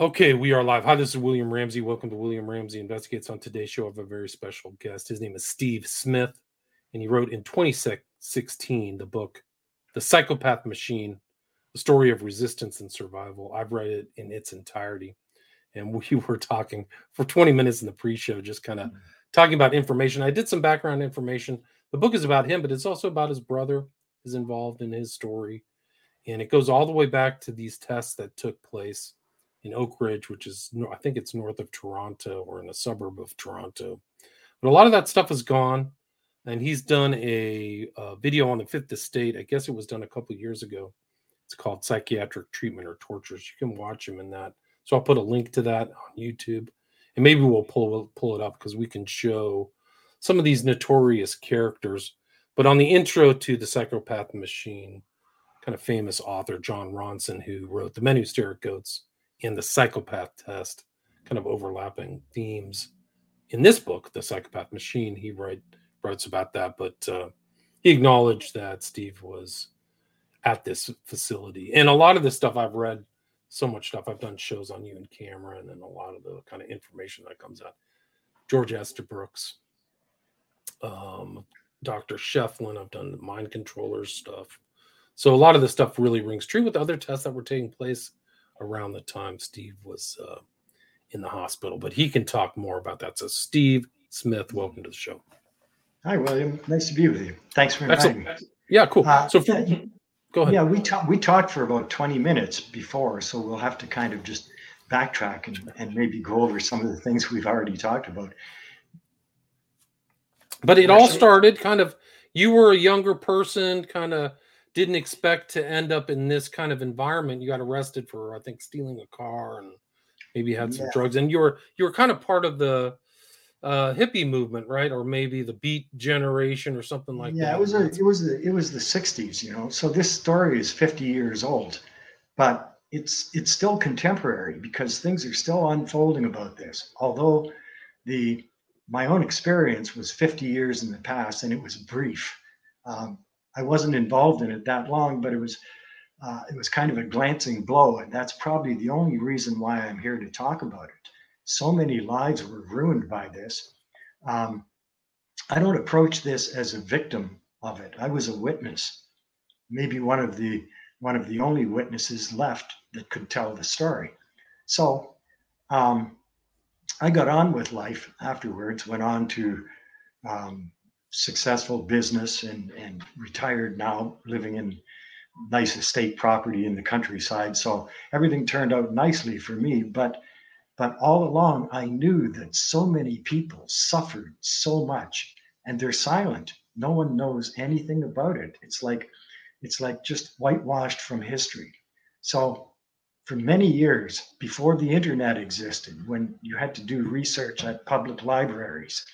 Okay, we are live. Hi, this is William Ramsey. Welcome to William Ramsey Investigates. On today's show, I have a very special guest. His name is Steve Smith, and he wrote in 2016 the book The Psychopath Machine, the story of resistance and survival. I've read it in its entirety. And we were talking for 20 minutes in the pre-show, just kind of hmm. talking about information. I did some background information. The book is about him, but it's also about his brother is involved in his story. And it goes all the way back to these tests that took place in Oak Ridge, which is I think it's north of Toronto or in a suburb of Toronto. But a lot of that stuff is gone, and he's done a, a video on the Fifth Estate. I guess it was done a couple years ago. It's called Psychiatric Treatment or Tortures. You can watch him in that. So I'll put a link to that on YouTube, and maybe we'll pull pull it up because we can show some of these notorious characters. But on the intro to the Psychopath Machine, kind of famous author John Ronson, who wrote The Men Who Stare at Goats and the psychopath test, kind of overlapping themes. In this book, The Psychopath Machine, he write, writes about that, but uh, he acknowledged that Steve was at this facility. And a lot of this stuff I've read, so much stuff. I've done shows on Ewen Cameron and a lot of the kind of information that comes out. George Estabrooks, um, Dr. Scheflin, I've done the mind controllers stuff. So a lot of this stuff really rings true with other tests that were taking place around the time Steve was uh, in the hospital. But he can talk more about that. So, Steve Smith, welcome to the show. Hi, William. Nice to be with you. Thanks for inviting Excellent. me. Yeah, cool. Uh, so, for, go ahead. Yeah, we talked we talked for about twenty minutes before, so we'll have to kind of just backtrack and, and maybe go over some of the things we've already talked about. But it all started kind of. You were a younger person, kind of didn't expect to end up in this kind of environment. You got arrested for, I think, stealing a car and maybe had some yeah. drugs. And you were you were kind of part of the uh, hippie movement, right? Or maybe the Beat generation or something like yeah, that. Yeah, it was a, it was the it was the '60s, you know. So this story is 50 years old, but it's it's still contemporary because things are still unfolding about this. Although the my own experience was 50 years in the past and it was brief. Um, I wasn't involved in it that long, but it was uh, it was kind of a glancing blow, and that's probably the only reason why I'm here to talk about it. So many lives were ruined by this. Um, I don't approach this as a victim of it. I was a witness, maybe one of the one of the only witnesses left that could tell the story. So um, I got on with life afterwards. Went on to um, successful business and, and retired now, living in nice estate property in the countryside. So everything turned out nicely for me. But but all along I knew that so many people suffered so much and they're silent. No one knows anything about it. It's like it's like just whitewashed from history. So for many years before the internet existed, when you had to do research at public libraries,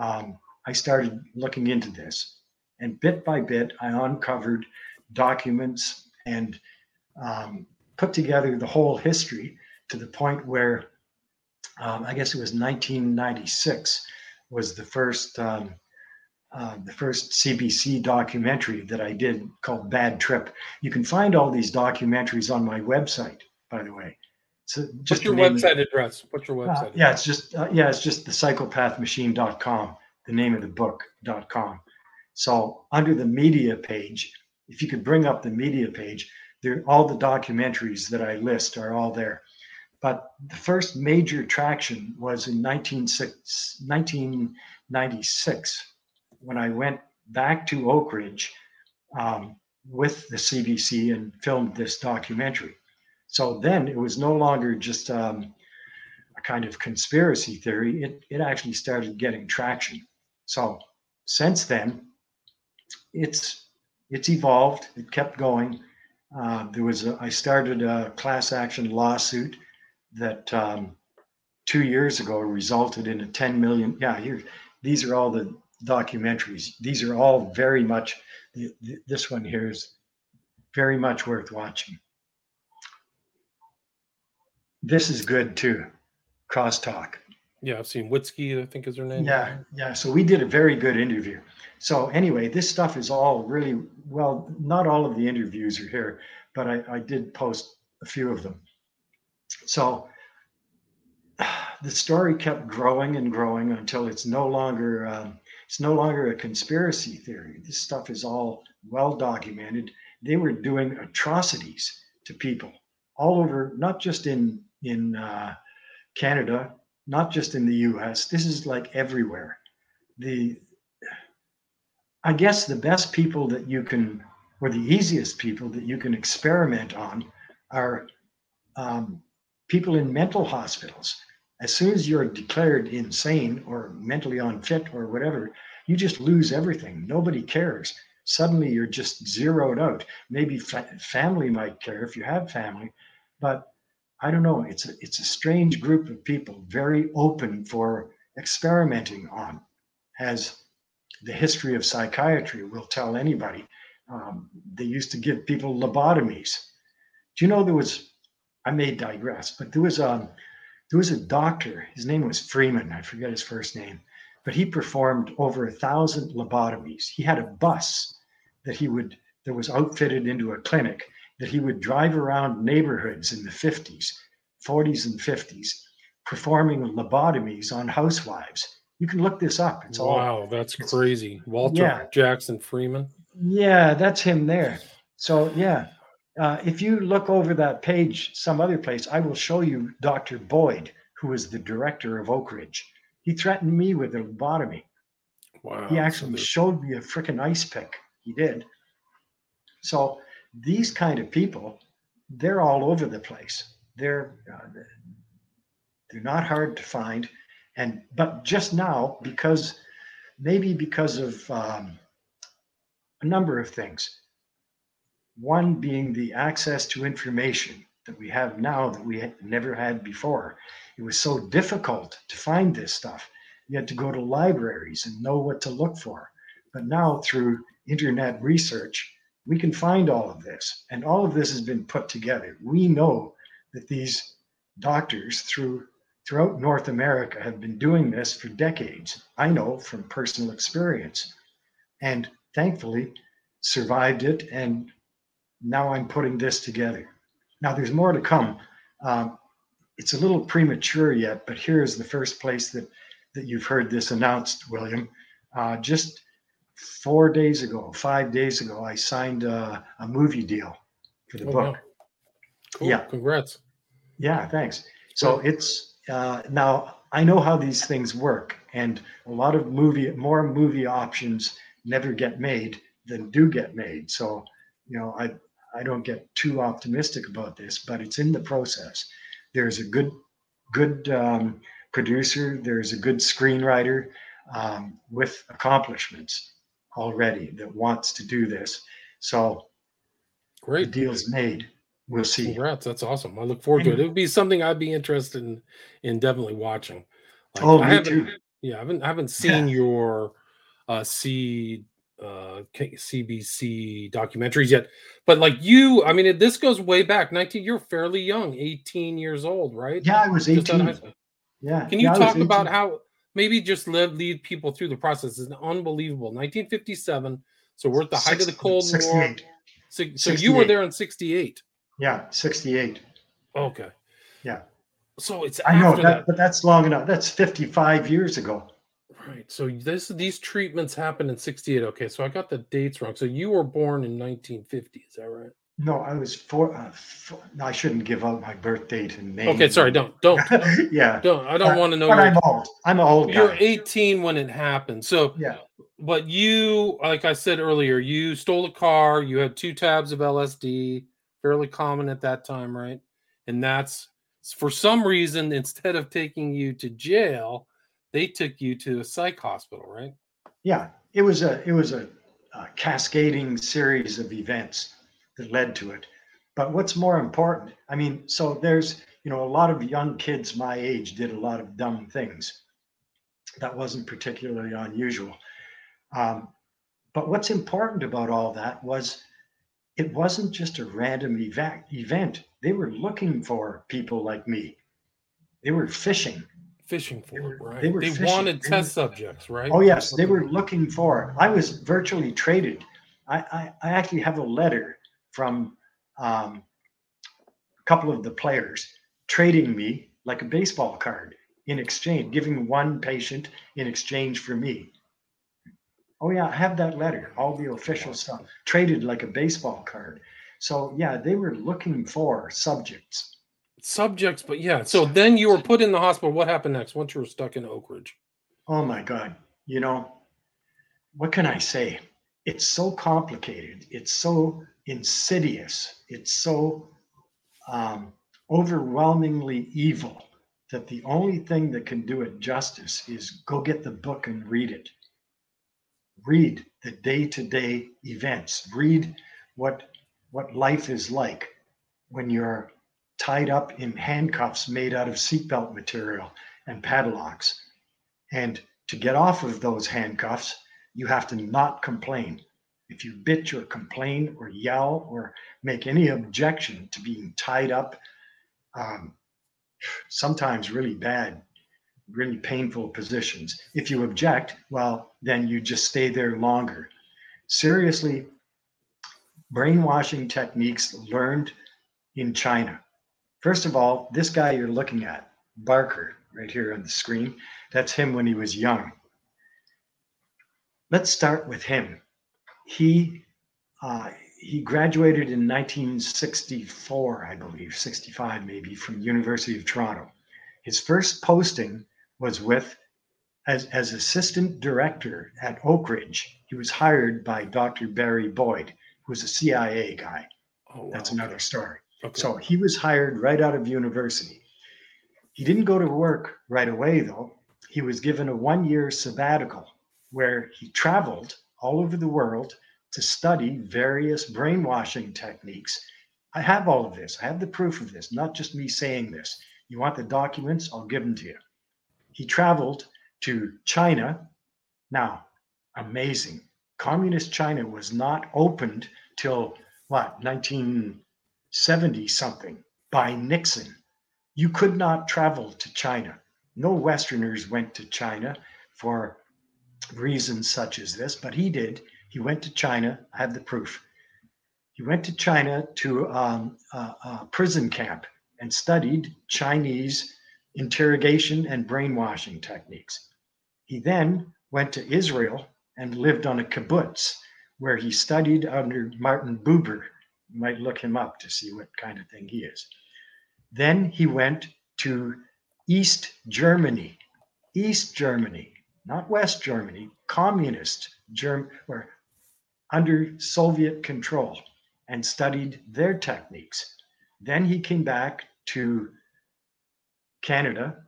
um, I started looking into this. And bit by bit, I uncovered documents and um, put together the whole history to the point where um, I guess it was 1996 was the first um, uh, the first CBC documentary that I did called Bad Trip. You can find all these documentaries on my website, by the way. So just What's your website address? What's your website? Uh, yeah, it's just uh, yeah, it's just the psychopathmachine.com the name of the book.com. So under the media page, if you could bring up the media page, there all the documentaries that I list are all there. But the first major traction was in 1996 when I went back to Oak Ridge um, with the CBC and filmed this documentary. So then it was no longer just um, a kind of conspiracy theory, it, it actually started getting traction. So since then, it's it's evolved. It kept going. Uh, there was a, I started a class action lawsuit that um, two years ago resulted in a 10 million. Yeah, here these are all the documentaries. These are all very much. This one here is very much worth watching. This is good too. Crosstalk. Yeah, I've seen Witzke, I think is her name. Yeah, yeah. So we did a very good interview. So anyway, this stuff is all really well. Not all of the interviews are here, but I, I did post a few of them. So the story kept growing and growing until it's no longer um, it's no longer a conspiracy theory. This stuff is all well documented. They were doing atrocities to people all over, not just in in uh, Canada, not just in the U.S. This is like everywhere. The I guess the best people that you can, or the easiest people that you can experiment on, are um, people in mental hospitals. As soon as you're declared insane or mentally unfit or whatever, you just lose everything. Nobody cares. Suddenly you're just zeroed out. Maybe fa- family might care if you have family, but I don't know. It's a, it's a strange group of people, very open for experimenting on, as the history of psychiatry will tell anybody. Um, they used to give people lobotomies. Do you know there was? I may digress, but there was a um, there was a doctor. His name was Freeman. I forget his first name, but he performed over a thousand lobotomies. He had a bus that he would that was outfitted into a clinic that he would drive around neighborhoods in the 50s, 40s, and 50s, performing lobotomies on housewives. You can look this up. It's wow, all wow, that's crazy. Walter yeah. Jackson Freeman. Yeah, that's him there. So yeah, uh, if you look over that page some other place, I will show you Dr. Boyd, who is the director of Oak Ridge. He threatened me with a lobotomy. Wow. He actually showed me a freaking ice pick. He did. So these kind of people, they're all over the place. They're uh, they're not hard to find, and but just now because maybe because of um, a number of things. One being the access to information that we have now that we had never had before. It was so difficult to find this stuff. You had to go to libraries and know what to look for. But now through internet research, we can find all of this. And all of this has been put together. We know that these doctors through throughout North America have been doing this for decades. I know from personal experience. And thankfully survived it. And now I'm putting this together. Now there's more to come. Um, it's a little premature yet, but here is the first place that that you've heard this announced, William. Uh, just four days ago, five days ago, I signed a, a movie deal for the oh, book. Wow. Cool. Yeah. Congrats. Yeah. Thanks. So it's uh, now I know how these things work, and a lot of movie, more movie options never get made than do get made. So, you know, I I don't get too optimistic about this, but it's in the process. There's a good good um, producer. There's a good screenwriter um, with accomplishments already that wants to do this. So great deals made. We'll see. Congrats. That's awesome. I look forward to it. It would be something I'd be interested in in definitely watching. Like, oh, me too. Yeah, I haven't I haven't seen yeah. your uh C uh CBC documentaries yet. But like you, I mean this goes way back. 19 you're fairly young, 18 years old, right? Yeah, I was 18. Yeah. Can you yeah, talk about how maybe just lead, lead people through the process. It's unbelievable. 1957. So we're at the height of the Cold 68. War. So, so you were there in 68. Yeah, 68. Okay. Yeah. So it's I know that, that, but that's long enough. That's 55 years ago. Right. So this these treatments happened in 68. Okay. So I got the dates wrong. So you were born in 1950. Is that right? No, I was four. Uh, four I shouldn't give out my birth date and name. Okay, sorry, don't, don't. yeah, don't. I don't but, want to know. But I'm old. I'm an old. You're 18 when it happened. So yeah. But you, like I said earlier, you stole a car. You had two tabs of LSD, fairly common at that time, right? And that's for some reason instead of taking you to jail, they took you to a psych hospital, right? Yeah, it was a it was a, a cascading series of events that led to it. But what's more important, I mean, so there's, you know, a lot of young kids my age did a lot of dumb things. That wasn't particularly unusual. Um, but what's important about all that was it wasn't just a random event. event. They were looking for people like me. They were fishing. Fishing for were, right? They, they wanted they test were, subjects, right? Oh yes, they were looking for. I was virtually traded. I, I, I actually have a letter from um, a couple of the players trading me like a baseball card. in exchange, giving one patient in exchange for me. Oh yeah, I have that letter, all the official stuff, traded like a baseball card. So yeah, they were looking for subjects. Subjects, but yeah. So then you were put in the hospital. What happened next once you were stuck in Oak Ridge? Oh my God. You know, what can I say? It's so complicated. It's so insidious. It's so um, overwhelmingly evil that the only thing that can do it justice is go get the book and read it. Read the day to day events. Read what what life is like when you're tied up in handcuffs made out of seatbelt material and padlocks. And to get off of those handcuffs, you have to not complain. If you bitch or complain or yell or make any objection to being tied up, um, sometimes really bad, really painful positions. If you object, well, then you just stay there longer. Seriously, brainwashing techniques learned in China. First of all, this guy you're looking at, Barker, right here on the screen, that's him when he was young. Let's start with him. He uh, he graduated in 1964, I believe, 65 maybe, from University of Toronto. His first posting was with as, as assistant director at Oak Ridge. He was hired by Dr. Barry Boyd, who was a CIA guy. Oh, wow. That's another story. Okay. So he was hired right out of university. He didn't go to work right away, though. He was given a one year sabbatical where he traveled all over the world to study various brainwashing techniques. I have all of this. I have the proof of this, not just me saying this. You want the documents? I'll give them to you. He traveled to China. Now, amazing. Communist China was not opened till what, 1970 something by Nixon. You could not travel to China. No Westerners went to China for reasons such as this, but he did. He went to China. I have the proof. He went to China to um, a, a prison camp and studied Chinese interrogation and brainwashing techniques. He then went to Israel and lived on a kibbutz where he studied under Martin Buber. You might look him up to see what kind of thing he is. Then he went to East Germany, East Germany, not West Germany, communist Germ or under Soviet control and studied their techniques. Then he came back to Canada,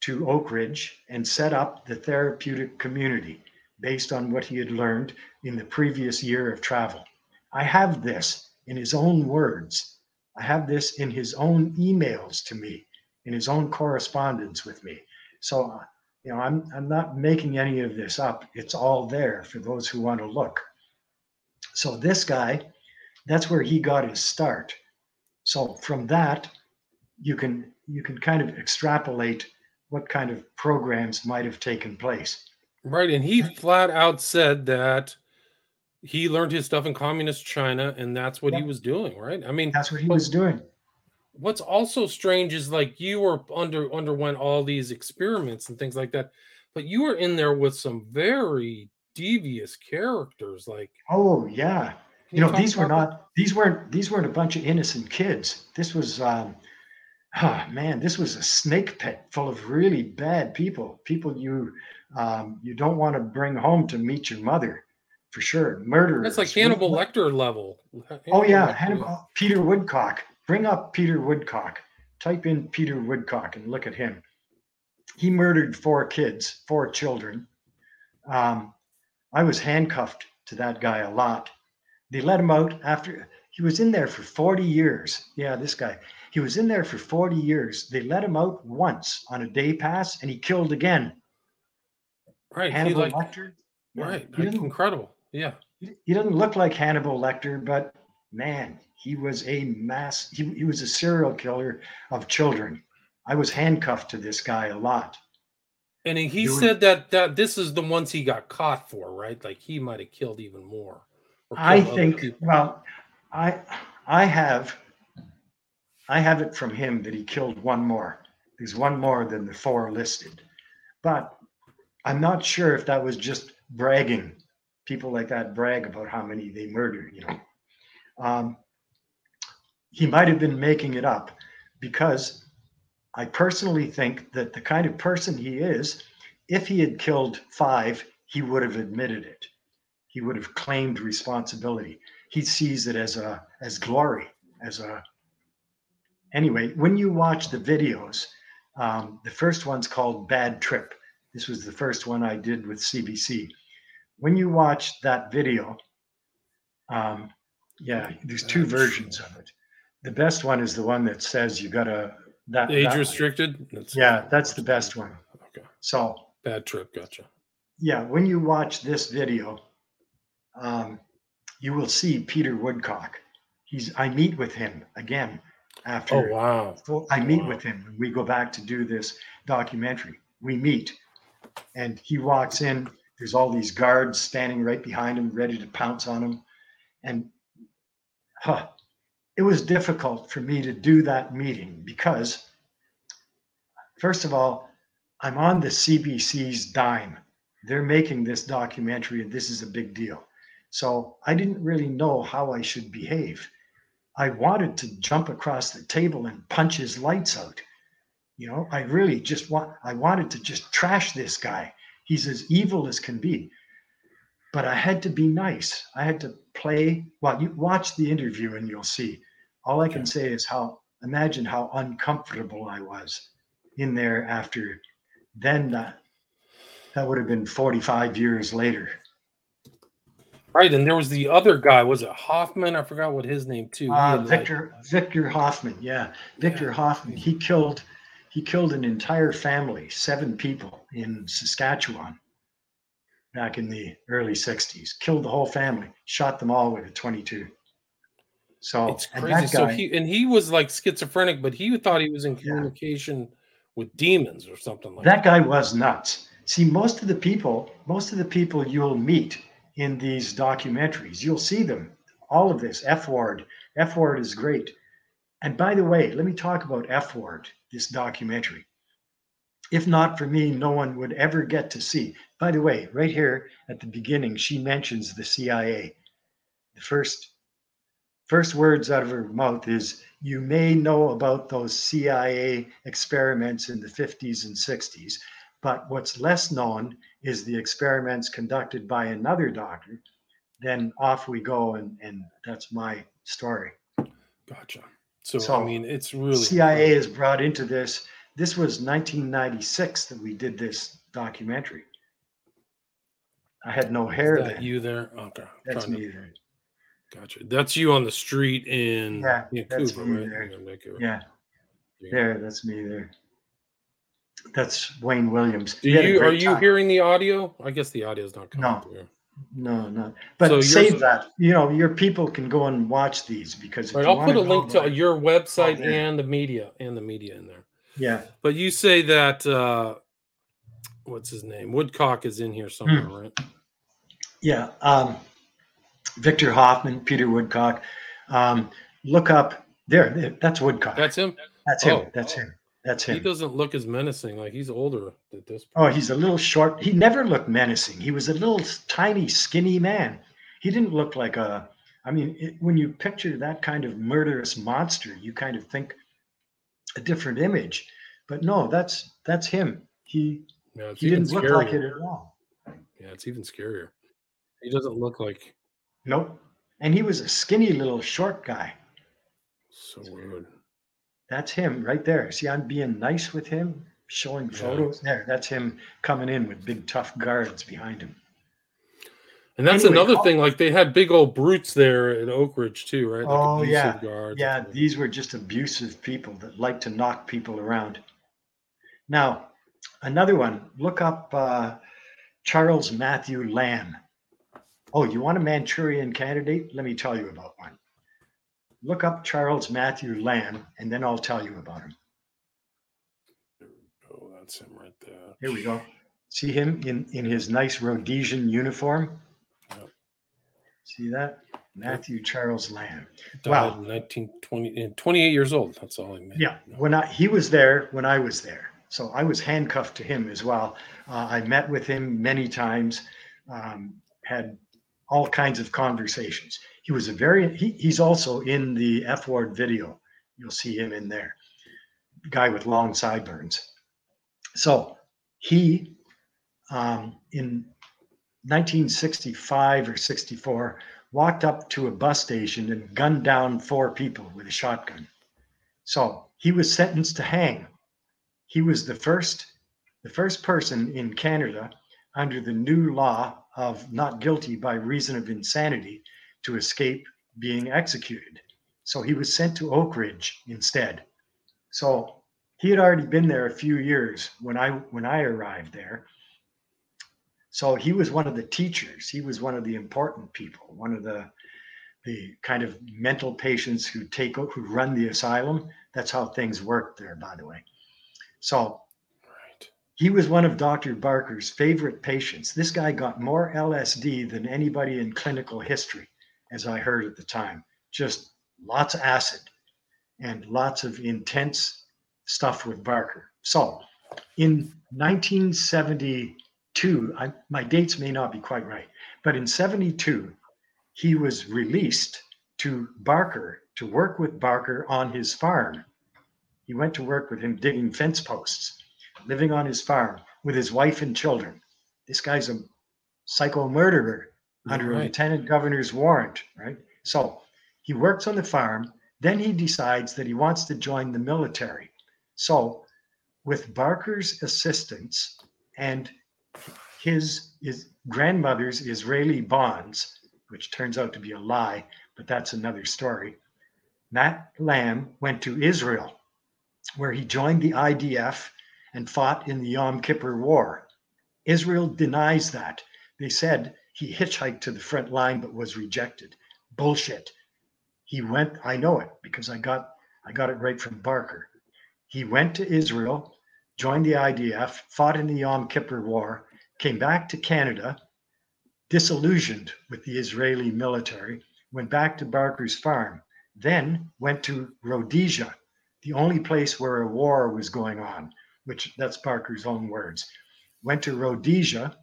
to Oak Ridge, and set up the therapeutic community based on what he had learned in the previous year of travel. I have this in his own words. I have this in his own emails to me, in his own correspondence with me. So, you know, I'm, I'm not making any of this up. It's all there for those who want to look. So, this guy, that's where he got his start. So, from that, you can you can kind of extrapolate what kind of programs might have taken place. Right. And he flat out said that he learned his stuff in communist China and that's what yeah. he was doing, right? I mean, that's what he was doing. What's also strange is like you were under underwent all these experiments and things like that, but you were in there with some very devious characters like Oh yeah. You, know, these were not these weren't these weren't a bunch of innocent kids. This was um oh man, this was a snake pit full of really bad people, people you um, you don't want to bring home to meet your mother for sure. Murder. That's like Hannibal Lecter level. Hannibal oh yeah, Hannibal. Peter Woodcock. Bring up Peter Woodcock. Type in Peter Woodcock and look at him. He murdered four kids, four children. Um, I was handcuffed to that guy a lot. They let him out after he was in there for 40 years. Yeah, this guy. He was in there for 40 years. They let him out once on a day pass and he killed again. Right. Hannibal like, Lecter. Right. Incredible. Yeah. He doesn't look like Hannibal Lecter, but man, he was a mass. He, he was a serial killer of children. I was handcuffed to this guy a lot. And he said that that this is the ones he got caught for, right? Like he might have killed even more. I think. Well, I I have I have it from him that he killed one more. There's one more than the four listed. But I'm not sure if that was just bragging. People like that brag about how many they murdered, you know. Um, he might have been making it up because I personally think that the kind of person he is, if he had killed five, he would have admitted it. He would have claimed responsibility. He sees it as a as glory, as a anyway. When you watch the videos, um, the first one's called Bad Trip. This was the first one I did with CBC. When you watch that video, um, yeah, there's two versions of it. The best one is the one that says you got to that Age that- restricted. That's Yeah, that's the best one. Okay. So Bad trip. Gotcha. yeah, when you watch this video, um, you will see Peter Woodcock. He's I meet with him again after. Oh after wow. well, I meet Wow. with him when we go back to do this documentary. We meet, and he walks in. There's all these guards standing right behind him, ready to pounce on him, and huh, it was difficult for me to do that meeting because, first of all, I'm on the CBC's dime. They're making this documentary, and this is a big deal. So I didn't really know how I should behave. I wanted to jump across the table and punch his lights out. You know, I really just want, I wanted to just trash this guy. He's as evil as can be. But I had to be nice. I had to play. Well, you watch the interview and you'll see. All I can say is how, imagine how uncomfortable I was in there after then. That, that would have been 45 years later. Right, and there was the other guy. Was it Hoffman? I forgot what his name too. Uh, had, like- Victor Victor Hoffman, yeah, Victor Hoffman. He killed he killed an entire family, seven people in Saskatchewan back in the early '60s. Killed the whole family, shot them all with a 22. So it's crazy. that So guy- he and he was like schizophrenic, but he thought he was in communication with demons or something like that. that guy was nuts. See, most of the people, most of the people you'll meet in these documentaries, you'll see them. All of this F Ward, F Ward is great. And by the way, let me talk about F Ward, this documentary. If not for me, no one would ever get to see. By the way, right here at the beginning, she mentions the CIA. The first first words out of her mouth is you may know about those CIA experiments in the 50s and 60s, but what's less known is the experiments conducted by another doctor. Then off we go, and, and that's my story. Gotcha. So, So, I mean, it's really CIA is brought into this. This was 1996 that we did this documentary. I had no Is hair that then. you there? Okay. That's Trying to- me there. Gotcha. That's you on the street in Yeah, that's Vancouver, me right? there. Yeah, Vancouver. Yeah, Yeah. there. That's me there. That's Wayne Williams. Do We had a you are you time. hearing the audio? I guess the audio is not coming No. through. No, no. But So save that. You know, your people can go and watch these because Right, I'll put a link to your website and the media and the media in there. Yeah, But you say that uh what's his name? Woodcock is in here somewhere, Hmm. right? yeah. Um, Victor Hoffman, Peter Woodcock. Um, look up there. there, That's Woodcock. That's him. That's him. oh. That's him. That's him. He doesn't look as menacing. Like he's older at this point. Oh, he's a little short. He never looked menacing. He was a little tiny, skinny man. He didn't look like a. I mean, it, when you picture that kind of murderous monster, you kind of think a different image. But no, that's that's him. He Yeah, he didn't look like it at all. Yeah, it's even scarier. He doesn't look like Nope. And he was a skinny little short guy. so weird. That's him right there. See, I'm being nice with him, showing Yeah. photos. There, that's him coming in with big tough guards behind him. And that's Anyway, another thing. Like they had big old brutes there at Oak Ridge too, right? Like Oh, yeah. guards. Yeah, these were just abusive people that like to knock people around. Now, another one, look up uh, Charles Matthew Lamb. Oh, you want a Manchurian candidate? Let me tell you about one. Look up Charles Matthew Lamb, and then I'll tell you about him. Oh, that's him right there. Here we go. See him in, in his nice Rhodesian uniform? See that? Matthew Charles Lamb. Died Wow. in 1920 and 28 years old. That's all I meant. Yeah, when I he was there when I was there, so I was handcuffed to him as well. Uh, I met with him many times, um, had all kinds of conversations. He was a very he, he's also in the F Ward video. You'll see him in there, guy with long sideburns. So he um, in 1965 or 64 walked up to a bus station and gunned down four people with a shotgun. So he was sentenced to hang. He was the first, the first person in Canada under the new law of not guilty by reason of insanity to escape being executed. So he was sent to Oak Ridge instead. So he had already been there a few years when I when I arrived there. So he was one of the teachers. He was one of the important people, one of the the kind of mental patients who take who run the asylum. That's how things work there, by the way. So Right. he was one of Dr. Barker's favorite patients. This guy got more LSD than anybody in clinical history, as I heard at the time. Just lots of acid and lots of intense stuff with Barker. So in 1972, I, my dates may not be quite right, but in 72, he was released to Barker to work with Barker on his farm. He went to work with him digging fence posts, living on his farm with his wife and children. This guy's a psycho murderer under a lieutenant governor's warrant, right? So he works on the farm. Then he decides that he wants to join the military. So, with Barker's assistance and his, his grandmother's Israeli bonds, which turns out to be a lie, but that's another story, Matt Lamb went to Israel, where he joined the IDF and fought in the Yom Kippur War. Israel denies that. They said he hitchhiked to the front line but was rejected. Bullshit. He went, I know it because I got I got it right from Barker. He went to Israel, joined the IDF, fought in the Yom Kippur War, came back to Canada, disillusioned with the Israeli military, went back to Barker's farm, then went to Rhodesia, the only place where a war was going on, which that's Barker's own words. Went to Rhodesia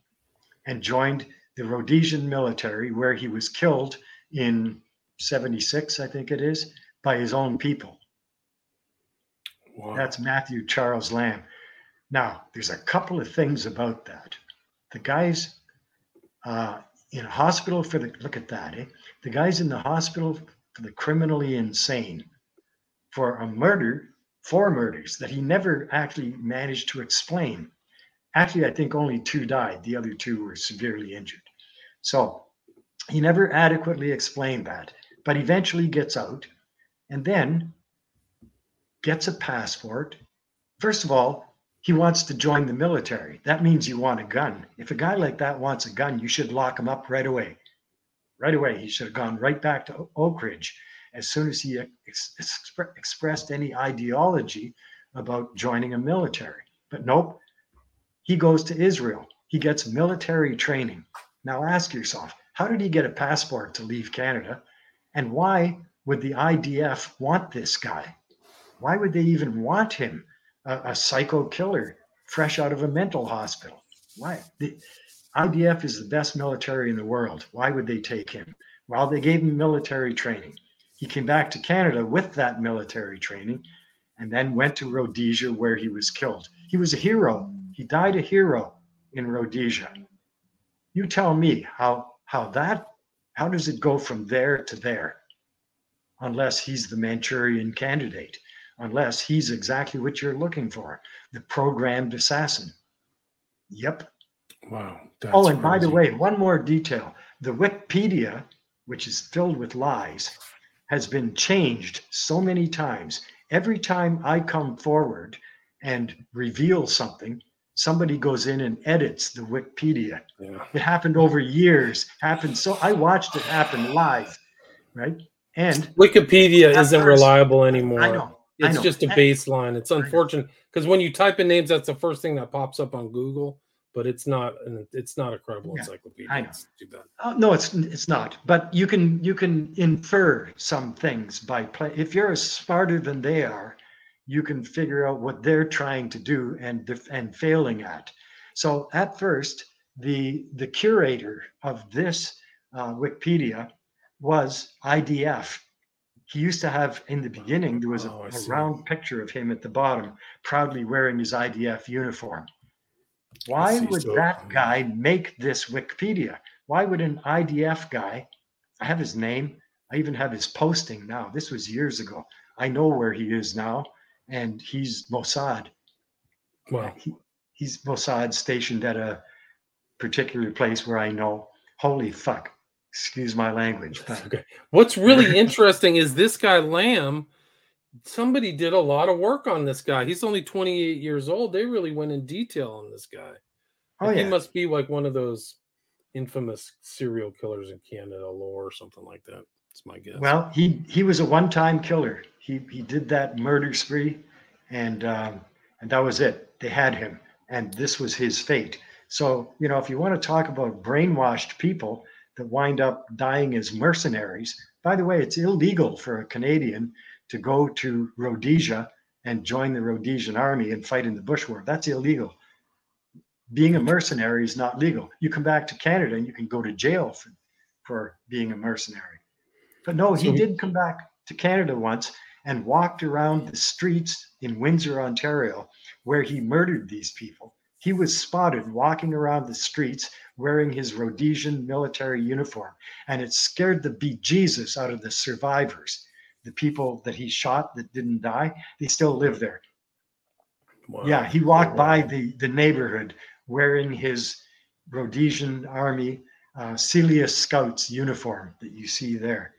and joined the Rhodesian military, where he was killed in 76, I think it is, by his own people. Wow. That's Matthew Charles Lamb. Now, there's a couple of things about that. The guy's uh, in hospital for the look at that, eh? The guy's in the hospital for the criminally insane for a murder, four murders that he never actually managed to explain. Actually, I think only two died. The other two were severely injured. So he never adequately explained that, but eventually gets out and then gets a passport. First of all, he wants to join the military. That means you want a gun. If a guy like that wants a gun, you should lock him up right away. Right away. He should have gone right back to Oak Ridge as soon as he ex- expre- expressed any ideology about joining a military. But nope, he goes to Israel. He gets military training. Now ask yourself, how did he get a passport to leave Canada? And why would the IDF want this guy? Why would they even want him, a, a psycho killer fresh out of a mental hospital? Why? The IDF is the best military in the world. Why would they take him? Well, they gave him military training. He came back to Canada with that military training and then went to Rhodesia where he was killed. He was a hero. He died a hero in Rhodesia. You tell me how how that how does it go from there to there? Unless he's the Manchurian candidate, unless he's exactly what you're looking for, the programmed assassin. Yep. wow. That's oh, and by the way, one more detail. The Wikipedia, which is filled with lies, has been changed so many times. Every time I come forward and reveal something, somebody goes in and edits the Wikipedia. Yeah. It happened over years. Happened so I watched it happen live, right? And Wikipedia isn't first- reliable anymore. I know. It's just a baseline. It's unfortunate because when you type in names, that's the first thing that pops up on Google. but it's not an it's not a credible Yeah, encyclopedia. I know. It's too bad. Uh, no, it's it's not. But you can you can infer some things by play. If you're smarter than they are, you can figure out what they're trying to do and and failing at. So at first, the the curator of this uh, Wikipedia was IDF. He used to have in the beginning there was a, Oh, a round picture of him at the bottom, proudly wearing his IDF uniform. Why would So- that guy make this Wikipedia? Why would an IDF guy? I have his name. I even have his posting now. This was years ago. I know where he is now, and he's Mossad. Well, He, he's Mossad stationed at a particular place where I know. Holy fuck! Excuse my language, okay. What's really interesting is this guy Lamb. Somebody did a lot of work on this guy. He's only 28 years old. They really went in detail on this guy. oh yeah, He must be like one of those infamous serial killers in Canada lore or something like that. It's my guess. Well, he he was a one-time killer. He he did that murder spree, and um, and that was it. They had him, and this was his fate. So you know, if you want to talk about brainwashed people that wind up dying as mercenaries, by the way, it's illegal for a Canadian to go to Rhodesia and join the Rhodesian army and fight in the Bush War. That's illegal. Being a mercenary is not legal. You come back to Canada and you can go to jail for, for being a mercenary. But no, he did come back to Canada once and walked around the streets in Windsor, Ontario, where he murdered these people. He was spotted walking around the streets wearing his Rhodesian military uniform, and it scared the bejesus out of the survivors. The people that he shot that didn't die, they still live there. Wow. Yeah, he walked by the, the neighborhood wearing his Rhodesian Army uh, Selous Scouts uniform that you see there.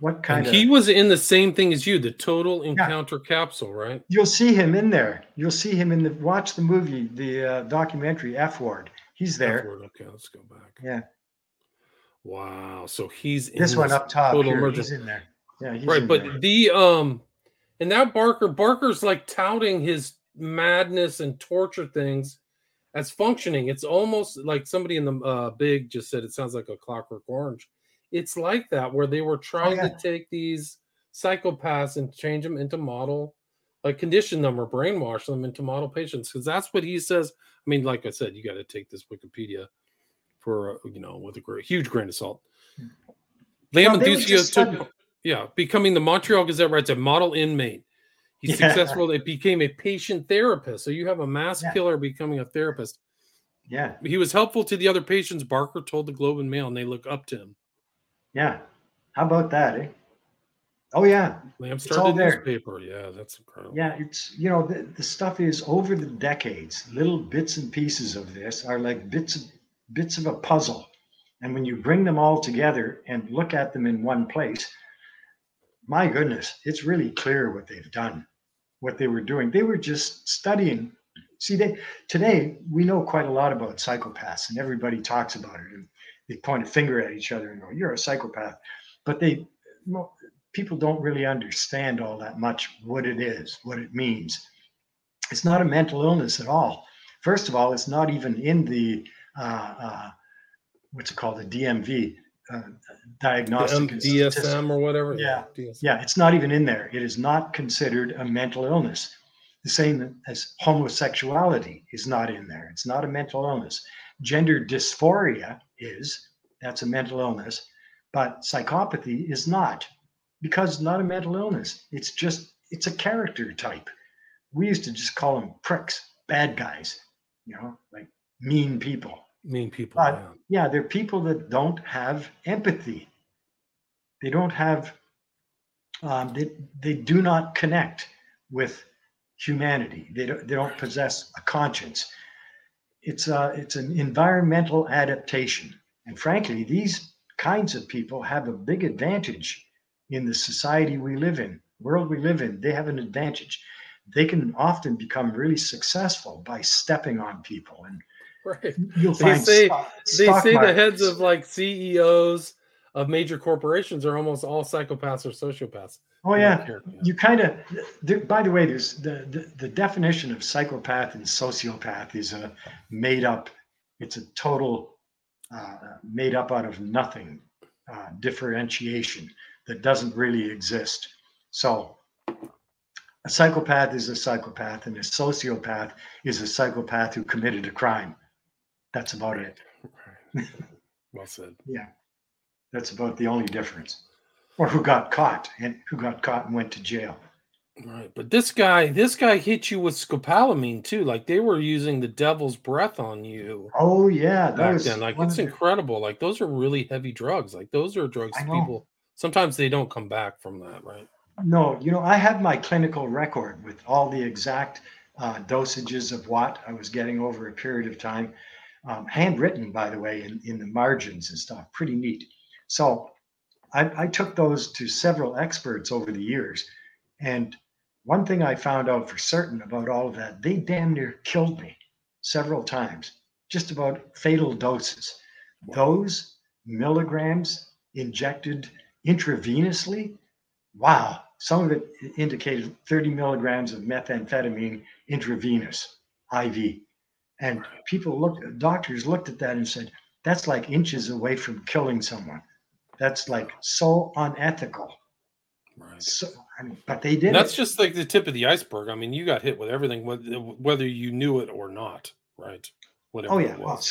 What kind And of he was in the same thing as you, the total encounter capsule, right? You'll see him in there. You'll see him in the watch the movie, the uh, documentary F Ward. He's there. Okay, let's go back. Yeah, Wow. So he's in this one up top total here. He's in there. Yeah, he's right, but there. the um and that Barker, Barker's like touting his madness and torture things as functioning. It's almost like somebody in the uh big just said it sounds like a clockwork orange. It's like that where they were trying yeah. to take these psychopaths and change them into model like condition them or brainwash them into model patients because that's what he says. I mean, like I said, you got to take this Wikipedia for uh, you know with a great, huge grain of salt. Well, they were Lamanducio just took, studying- yeah, becoming the Montreal Gazette writes a model inmate. He's Yeah. successful. It became a patient therapist. So you have a mass Yeah. killer becoming a therapist. Yeah, He was helpful to the other patients. Barker told the Globe and Mail, and they look up to him. yeah. How about that, eh? Oh yeah, Lamb all started there. newspaper. Yeah, that's incredible. yeah. It's you know the, the stuff is over the decades. Little bits and pieces of this are like bits of bits of a puzzle, and when you bring them all together and look at them in one place, my goodness, it's really clear what they've done, what they were doing. They were just studying. See, they today we know quite a lot about psychopaths, and everybody talks about it, and they point a finger at each other and go, "You're a psychopath," but they people don't really understand all that much what it is, what it means. It's not a mental illness at all. First of all, it's not even in the uh, uh, what's it called, the DMV, uh, The diagnostic statistical- DSM or whatever. Yeah. DSM. yeah, it's not even in there. It is not considered a mental illness. The same as homosexuality is not in there. It's not a mental illness. Gender dysphoria is, that's a mental illness, but psychopathy is not because it's not a mental illness. It's just, it's a character type. We used to just call them pricks, bad guys, you know, like mean people Mean people. But- yeah. yeah, they're people that don't have empathy. They don't have, um, they, they do not connect with humanity. They don't, they don't possess a conscience. It's a, it's an environmental adaptation. And frankly, these kinds of people have a big advantage in the society we live in, world we live in. They have an advantage. They can often become really successful by stepping on people and Right. you'll They find say- stock- They stock say the heads of like CEOs of major corporations are almost all psychopaths or sociopaths. Oh yeah, you kind of. By the way, there's the, the the definition of psychopath and sociopath is a made up. It's a total uh, made up out of nothing uh, differentiation that doesn't really exist. So, a psychopath is a psychopath, and a sociopath is a psychopath who committed a crime. That's about it. well said. yeah, that's about the only difference or who got caught and who got caught and went to jail. Right, but this guy, this guy hit you with scopolamine too. Like they were using the devil's breath on you. Oh yeah, back then. Like it's incredible. Like those are really heavy drugs. Like those are drugs people sometimes they don't come back from that, right? No, you know, I have my clinical record with all the exact uh, dosages of what I was getting over a period of time, um, handwritten, by the way, in, in the margins and stuff. Pretty neat. So I, I took those to several experts over the years. And one thing I found out for certain about all of that, they damn near killed me several times, just about fatal doses. Those milligrams injected intravenously, wow, some of it indicated 30 milligrams of methamphetamine intravenous IV. And people looked, doctors looked at that and said, that's like inches away from killing someone. That's like so unethical. Right. So, I mean, but they did. That's it. just like the tip of the iceberg. I mean, you got hit with everything, whether you knew it or not, right? Whatever. Oh yeah. Well,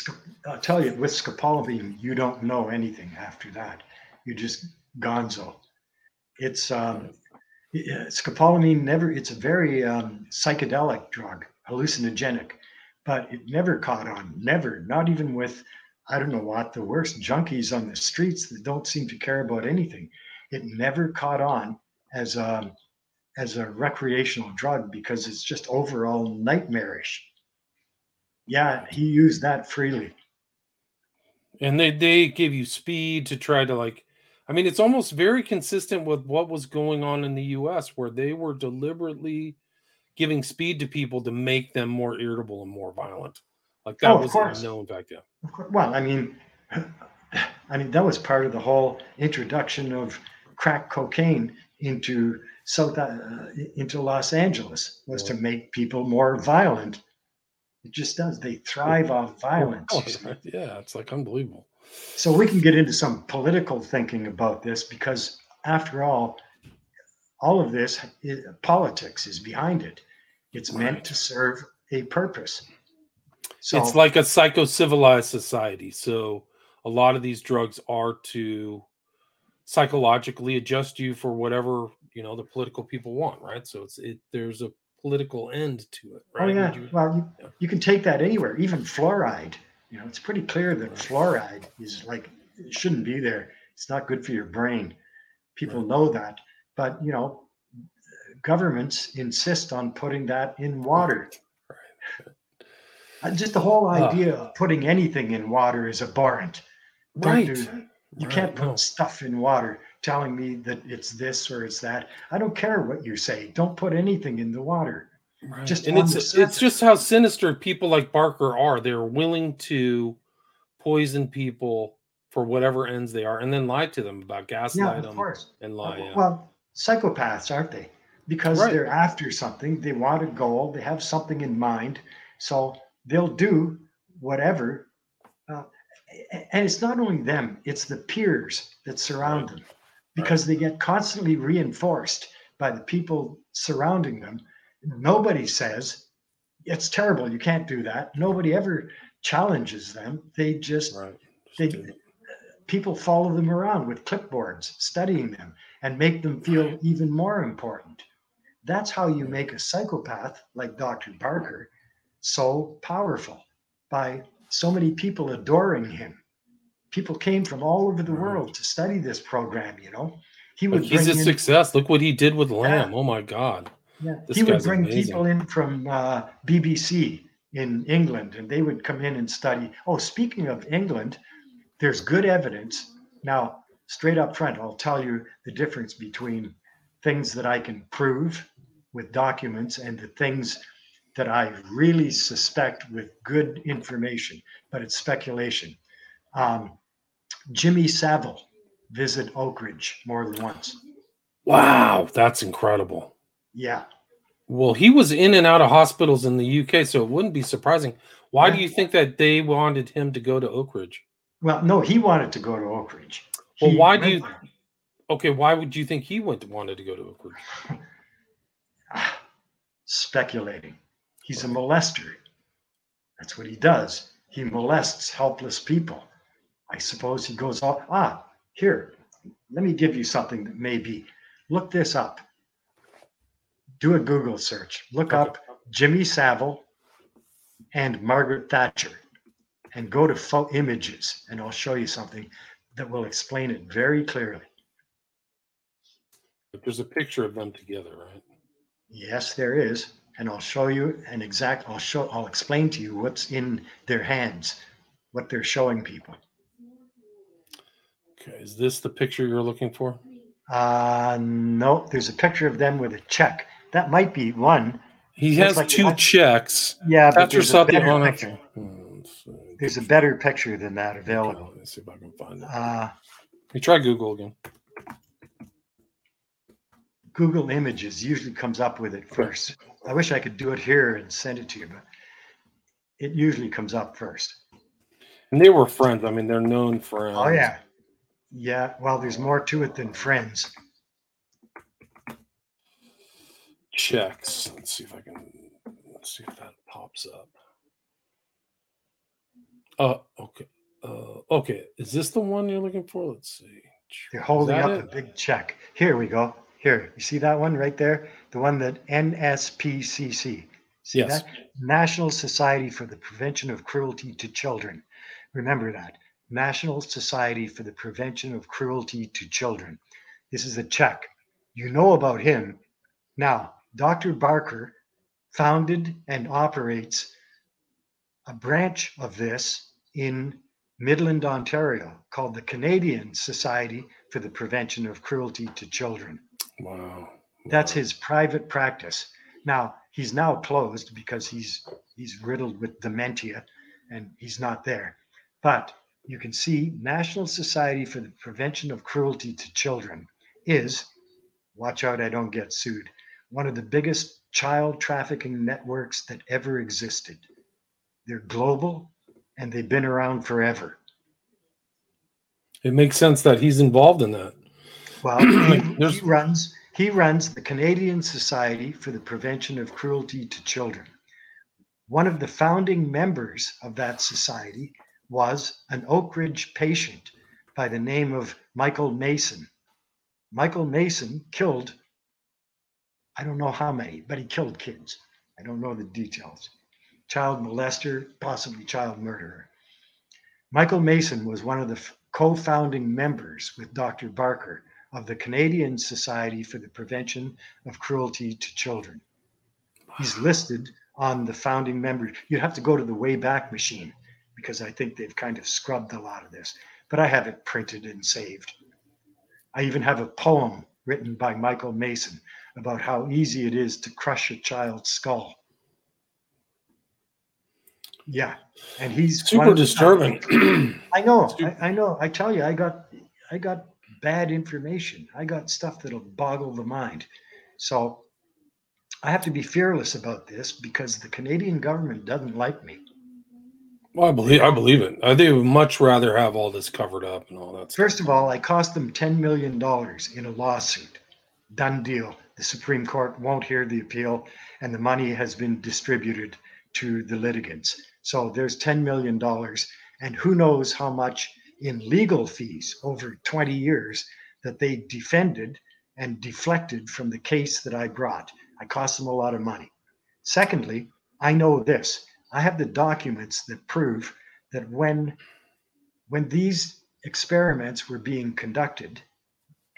I'll tell you, with scopolamine, you don't know anything after that. You just gonzo. It's um, scopolamine never. It's a very um, psychedelic drug, hallucinogenic, but it never caught on. Never. Not even with I don't know what, the worst junkies on the streets that don't seem to care about anything. It never caught on as a as a recreational drug because it's just overall nightmarish. Yeah, he used that freely. And they they give you speed to try to like I mean it's almost very consistent with what was going on in the US where they were deliberately giving speed to people to make them more irritable and more violent. Like that oh, was course. known back then. Well, I mean, I mean that was part of the whole introduction of crack cocaine into South uh, into Los Angeles was to make people more violent. It just does. They thrive off violence. Oh, yeah, it's like unbelievable. So we can get into some political thinking about this because, after all, all of this it, politics is behind it. It's right. meant to serve a purpose. So it's like a psycho civilized society. So a lot of these drugs are to psychologically adjust you for whatever you know the political people want, right? So it's it there's a political end to it, oh, right? Oh yeah. You, well, you, yeah. you can take that anywhere, even fluoride. You know, it's pretty clear that fluoride is like it shouldn't be there. It's not good for your brain. People right. know that, but you know, governments insist on putting that in water. Uh, just the whole idea of putting anything in water is abhorrent. Right. Do, you right. can't put no. stuff in water telling me that it's this or it's that. I don't care what you say. Don't put anything in the water. Right. Just and it's it's just how sinister people like Barker are. They're willing to poison people for whatever ends they are, and then lie to them about gaslight yeah, them and lie. Well, well, psychopaths aren't they? Because right. they're after something. They want a goal. They have something in mind. So they'll do whatever. Uh, and it's not only them, it's the peers that surround them because they get constantly reinforced by the people surrounding them. Nobody says, it's terrible, you can't do that. Nobody ever challenges them. They just, right. they, people follow them around with clipboards, studying them, and make them feel even more important. That's how you make a psychopath like Dr. Barker so powerful by so many people adoring him. People came from all over the world to study this program, you know. He was he's a in, success. Look what he did with Lamb. Yeah. Oh my God. Yeah. he would bring amazing. people in from uh, BBC in England and they would come in and study. Oh, speaking of England, there's good evidence. Now, straight up front, I'll tell you the difference between things that I can prove with documents and the things that I really suspect with good information, but it's speculation. Um, Jimmy Savile visited Oak Ridge more than once. Wow, that's incredible. Yeah. Well, he was in and out of hospitals in the UK, so it wouldn't be surprising. Why Yeah. do you think that they wanted him to go to Oak Ridge? Well, no, he wanted to go to Oak Ridge. Well, He why do you- there. Okay, why would you think he went wanted to go to Oak Ridge? speculating. He's a molester. That's what he does. He molests helpless people. I suppose he goes off. Ah, here, let me give you something that may be. Look this up. Do a Google search. Look up Jimmy Savile and Margaret Thatcher and go to fo- images, and I'll show you something that will explain it very clearly. But there's a picture of them together, right? Yes, there is. And I'll show you an exact, I'll show, I'll explain to you what's in their hands, what they're showing people. Okay, is this the picture you're looking for? Uh, no, there's a picture of them with a check. That might be one. He has like two might- checks. Yeah, but there's a, better on picture. it. Let's see. there's a better picture than that Okay, available. Let's see if I can find it. Uh, You try Google again. Google Images usually comes up with it first. I wish I could do it here and send it to you, but it usually comes up first. And they were friends. I mean, they're known friends. Oh, yeah. Yeah, well, there's more to it than friends. Checks. Let's see if I can. Let's see if that pops up. Uh, okay. Uh, okay. Is this the one you're looking for? Let's see. You're holding up it? a big check. Here we go. Here, you see that one right there? The one that NSPCC. See Yes. that? National Society for the Prevention of Cruelty to Children. Remember that. National Society for the Prevention of Cruelty to Children. This is a check. You know about him. Now, Dr. Barker founded and operates a branch of this in Midland, Ontario, called the Canadian Society for the Prevention of Cruelty to Children. Wow. That's his private practice. Now he's now closed because he's he's riddled with dementia, and he's not there. But you can see National Society for the Prevention of Cruelty to Children is, watch out, I don't get sued, one of the biggest child trafficking networks that ever existed. They're global and they've been around forever. It makes sense that he's involved in that. Well, he, he runs he runs the Canadian Society for the Prevention of Cruelty to Children. One of the founding members of that society was an Oak Ridge patient by the name of Michael Mason. Michael Mason killed I don't know how many, but he killed kids. I don't know the details. Child molester, possibly child murderer. Michael Mason was one of the f- co-founding members with Dr. Barker of the Canadian Society for the Prevention of Cruelty to Children. He's listed on the founding members. You have to go to the Wayback Machine because I think they've kind of scrubbed a lot of this, but I have it printed and saved. I even have a poem written by Michael Mason about how easy it is to crush a child's skull. Yeah, and he's Super the disturbing. I know. I, I know. I tell you, I got I got bad information. I got stuff that'll boggle the mind. So I have to be fearless about this because the Canadian government doesn't like me. Well, I believe I believe it. I think would much rather have all this covered up and all that. Stuff. First of all, I cost them $10 million in a lawsuit. Done deal. The Supreme Court won't hear the appeal, and the money has been distributed to the litigants. So there's $10 million, and who knows how much in legal fees over 20 years that they defended and deflected from the case that I brought. I cost them a lot of money. Secondly, I know this. I have the documents that prove that when when these experiments were being conducted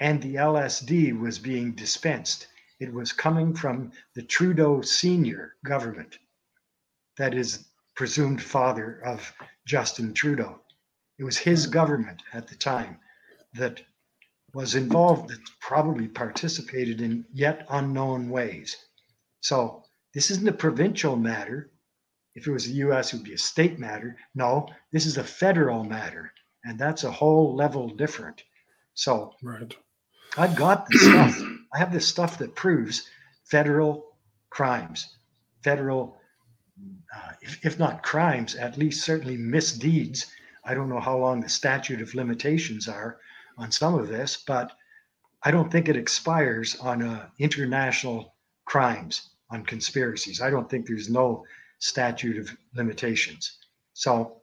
and the LSD was being dispensed, it was coming from the Trudeau senior government, that is, presumed father of Justin Trudeau. It was his hmm. government at the time that was involved, that probably participated in yet unknown ways. So this isn't a provincial matter. If it was the US, it would be a state matter. No, this is a federal matter, and that's a whole level different. So Right. I've got the stuff. I have this stuff that proves federal crimes, federal, uh, if, if not crimes, at least certainly misdeeds. I don't know how long the statute of limitations are on some of this, but I don't think it expires on uh, international crimes, on conspiracies. I don't think there's no statute of limitations. So,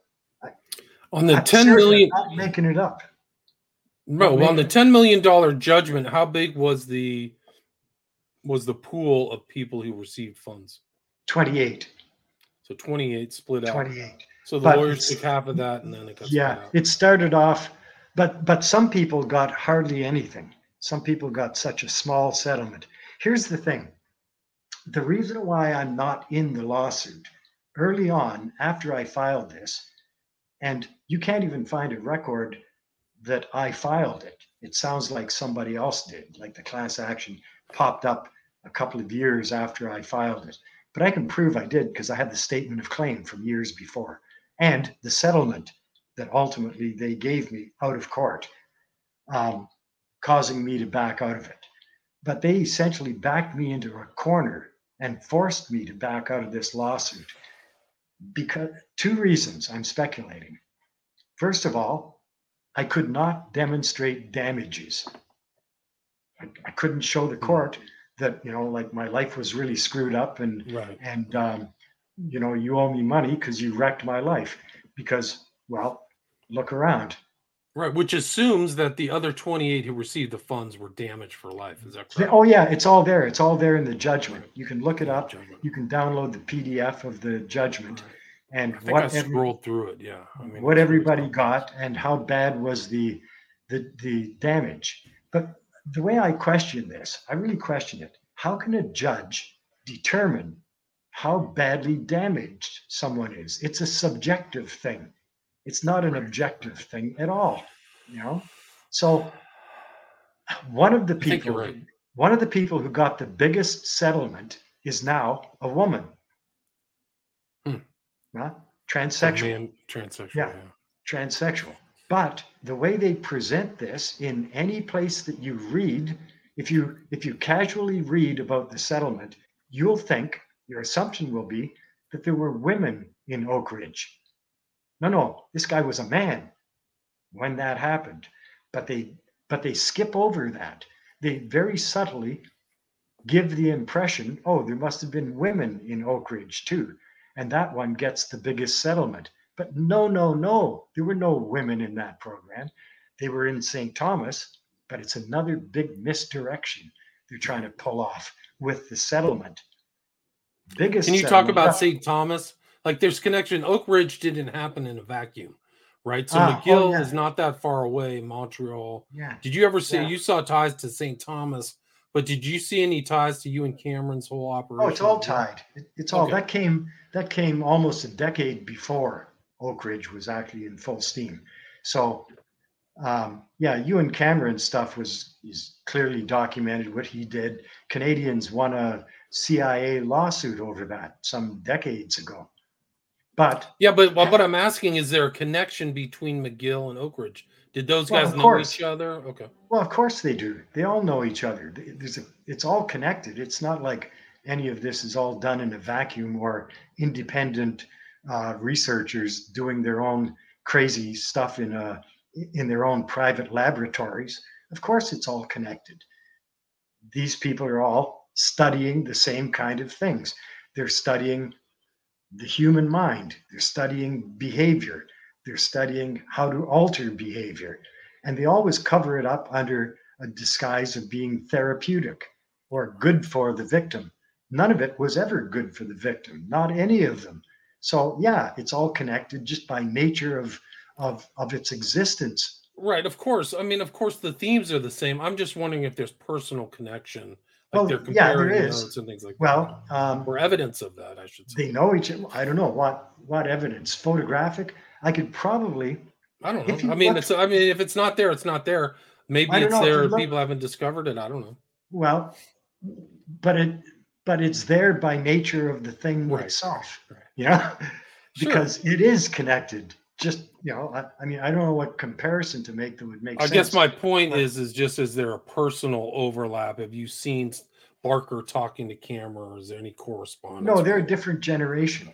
on the I'm ten serious, million, I'm not making it up. no, well, on the ten million dollar judgment, how big was the was the pool of people who received funds? 28, So twenty eight split out. 28. So the But lawyers took half of that, and then it got Yeah, split out. it started off, but but some people got hardly anything. Some people got such a small settlement. Here's the thing. The reason why I'm not in the lawsuit early on after I filed this, and you can't even find a record that I filed it. It sounds like somebody else did, like the class action popped up a couple of years after I filed it. But I can prove I did because I had the statement of claim from years before and the settlement that ultimately they gave me out of court, um, causing me to back out of it. But they essentially backed me into a corner and forced me to back out of this lawsuit because two reasons I'm speculating. First of all, I could not demonstrate damages. I, I couldn't show the court that, you know, like my life was really screwed up and Right. and um, you know you owe me money because you wrecked my life because well look around Right, which assumes that the other 28 who received the funds were damaged for life. Is that correct? oh yeah it's all there it's all there in the judgment you can look it up Judgment. you can download the pdf of the judgment Right. and what I scrolled through it. Yeah, I mean, what everybody got and how bad was the the the damage but the way i question this i really question it how can a judge determine how badly damaged someone is it's a subjective thing it's not an objective thing at all you know so one of the I think you're people right. one of the people who got the biggest settlement is now a woman Hmm. Huh? Transsexual man, transsexual. Yeah. Yeah. transsexual. But the way they present this in any place that you read, if you if you casually read about the settlement, you'll think your assumption will be that there were women in Oak Ridge. No, no, this guy was a man when that happened. But they but they skip over that. They very subtly give the impression, oh, there must have been women in Oak Ridge too. And that one gets the biggest settlement. But no, no, no, there were no women in that program. They were in St. Thomas, but it's another big misdirection they're trying to pull off with the settlement. Biggest. Can you talk about St. Thomas? Like, there's connection. Oak Ridge didn't happen in a vacuum, right? So Ah, oh, McGill yeah. is not that far away. Montreal. Yeah. Did you ever see? Yeah. You saw ties to St. Thomas, but did you see any ties to Ewen Cameron's whole operation? Oh, it's all tied. It- It's all Okay. that came that came almost a decade before Oak Ridge was actually in full steam. So um, yeah, Ewen Cameron stuff was is clearly documented what he did. Canadians won a CIA lawsuit over that some decades ago. But Yeah, but what, what I'm asking is there a connection between McGill and Oak Ridge? Did those Well, guys know course. each other? Okay. Well, of course they do. They all know each other. There's a, it's all connected. It's not like any of this is all done in a vacuum or independent uh, researchers doing their own crazy stuff in a in their own private laboratories. Of course, it's all connected. These people are all studying the same kind of things. They're studying the human mind. They're studying behavior. They're studying how to alter behavior and they always cover it up under a disguise of being therapeutic or good for the victim. None of it was ever good for the victim, not any of them. So yeah, it's all connected just by nature of of of its existence. Right, of course. I mean, of course, the themes are the same. I'm just wondering if there's personal connection, like Well, they're yeah, there comparing is. notes and things like Well, that, um, or evidence of that, I should say. they know each other. I don't know what what evidence, photographic. I could probably I don't know. I mean, look- it's. I mean, if it's not there, it's not there. Maybe it's know, there. look- People haven't discovered it. I don't know. well, but it but it's there by nature of the thing Right, itself. right. You know, Sure. because it is connected just you know, I, I mean, I don't know what comparison to make that would make sense. I sense. guess my point is, is just is there a personal overlap? Have you seen Barker talking to Cameron, or is there any correspondence? no, they're a different generation.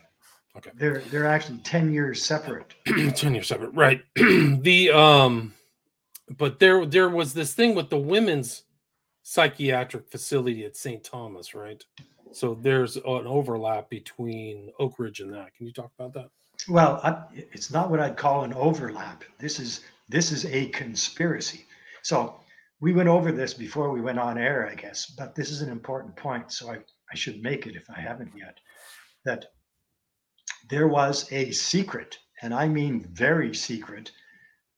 Okay. They're they're actually ten years separate. 10 years separate right the um but there there was this thing with the women's psychiatric facility at st thomas right so there's an overlap between oak ridge and that can you talk about that Well, I, it's not what I'd call an overlap. This is this is a conspiracy. So we went over this before we went on air, I guess, but this is an important point. So I, I should make it if I haven't yet. That there was a secret, and I mean very secret,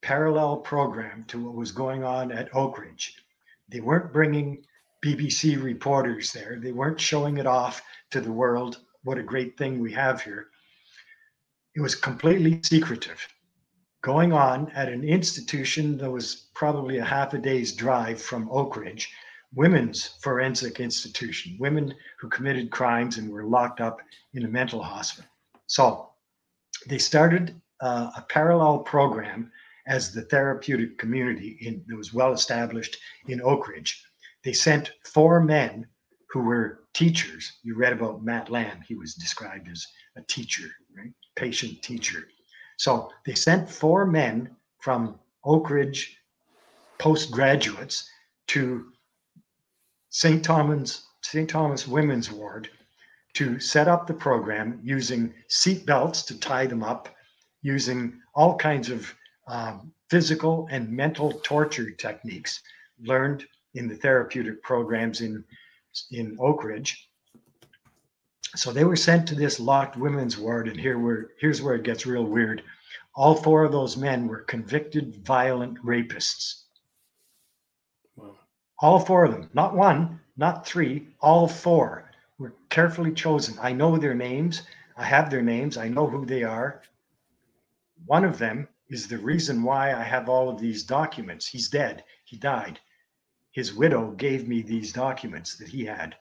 parallel program to what was going on at Oak Ridge. They weren't bringing BBC reporters there. They weren't showing it off to the world. What a great thing we have here it was completely secretive going on at an institution that was probably a half a day's drive from Oak Ridge, women's forensic institution, women who committed crimes and were locked up in a mental hospital. So they started uh, a parallel program as the therapeutic community in, that was well established in Oak Ridge. They sent four men who were teachers. You read about Matt Lamb, he was described as a teacher? Patient teacher. So they sent four men from Oak Ridge postgraduates to St. Thomas St. Thomas Women's Ward to set up the program using seat belts to tie them up, using all kinds of um, physical and mental torture techniques learned in the therapeutic programs in in Oak Ridge. So they were sent to this locked women's ward, and here were here's where it gets real weird. All four of those men were convicted violent rapists. Wow. All four of them, not one, not three, all four were carefully chosen. I know their names. I have their names. I know who they are. One of them is the reason why I have all of these documents. He's dead. He died. His widow gave me these documents that he had.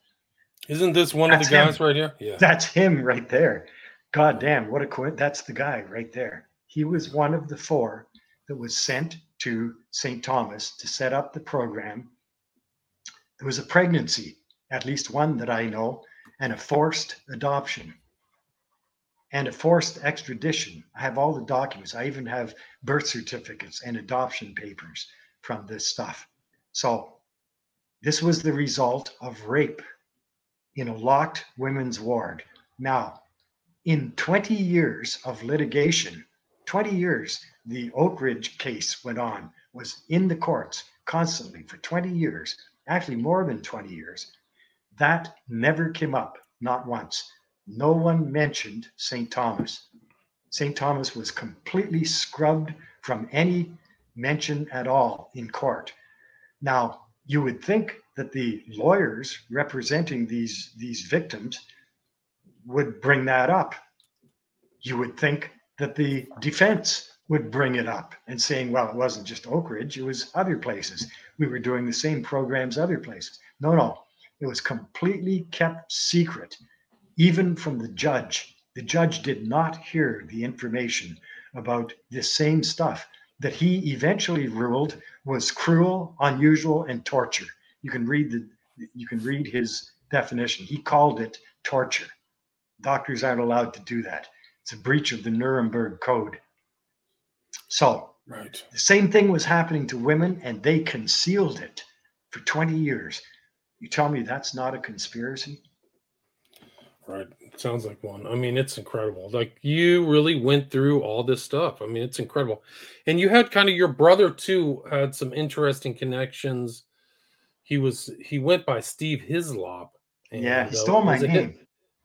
Isn't this one That's of the guys him. right here yeah That's him right there. God damn, what a coin. That's the guy right there. He was one of the four that was sent to St. Thomas to set up the program. There was a pregnancy, at least one that I know, and a forced adoption and a forced extradition. I have all the documents. I even have birth certificates and adoption papers from this stuff. So, this was the result of rape in a locked women's ward. Now, in 20 years of litigation, 20 years, the Oak Ridge case went on, was in the courts constantly for 20 years, actually more than 20 years. That never came up, not once. No one mentioned St. Thomas. St. Thomas was completely scrubbed from any mention at all in court. Now, you would think that the lawyers representing these these victims would bring that up. You would think that the defense would bring it up and saying, well, it wasn't just Oak Ridge, it was other places. We were doing the same programs other places. No, no, it was completely kept secret, even from the judge. The judge did not hear the information about this same stuff that he eventually ruled was cruel, unusual, and torture. You can read the you can read his definition. He called it torture. Doctors aren't allowed to do that. It's a breach of the Nuremberg Code. So right the same thing was happening to women, and they concealed it for 20 years. You tell me that's not a conspiracy? Right. Sounds like one. I mean, it's incredible. Like you really went through all this stuff. I mean, it's incredible. And you had kind of your brother too had some interesting connections. He was he went by Steve Hislop. and, yeah, he uh, stole my name.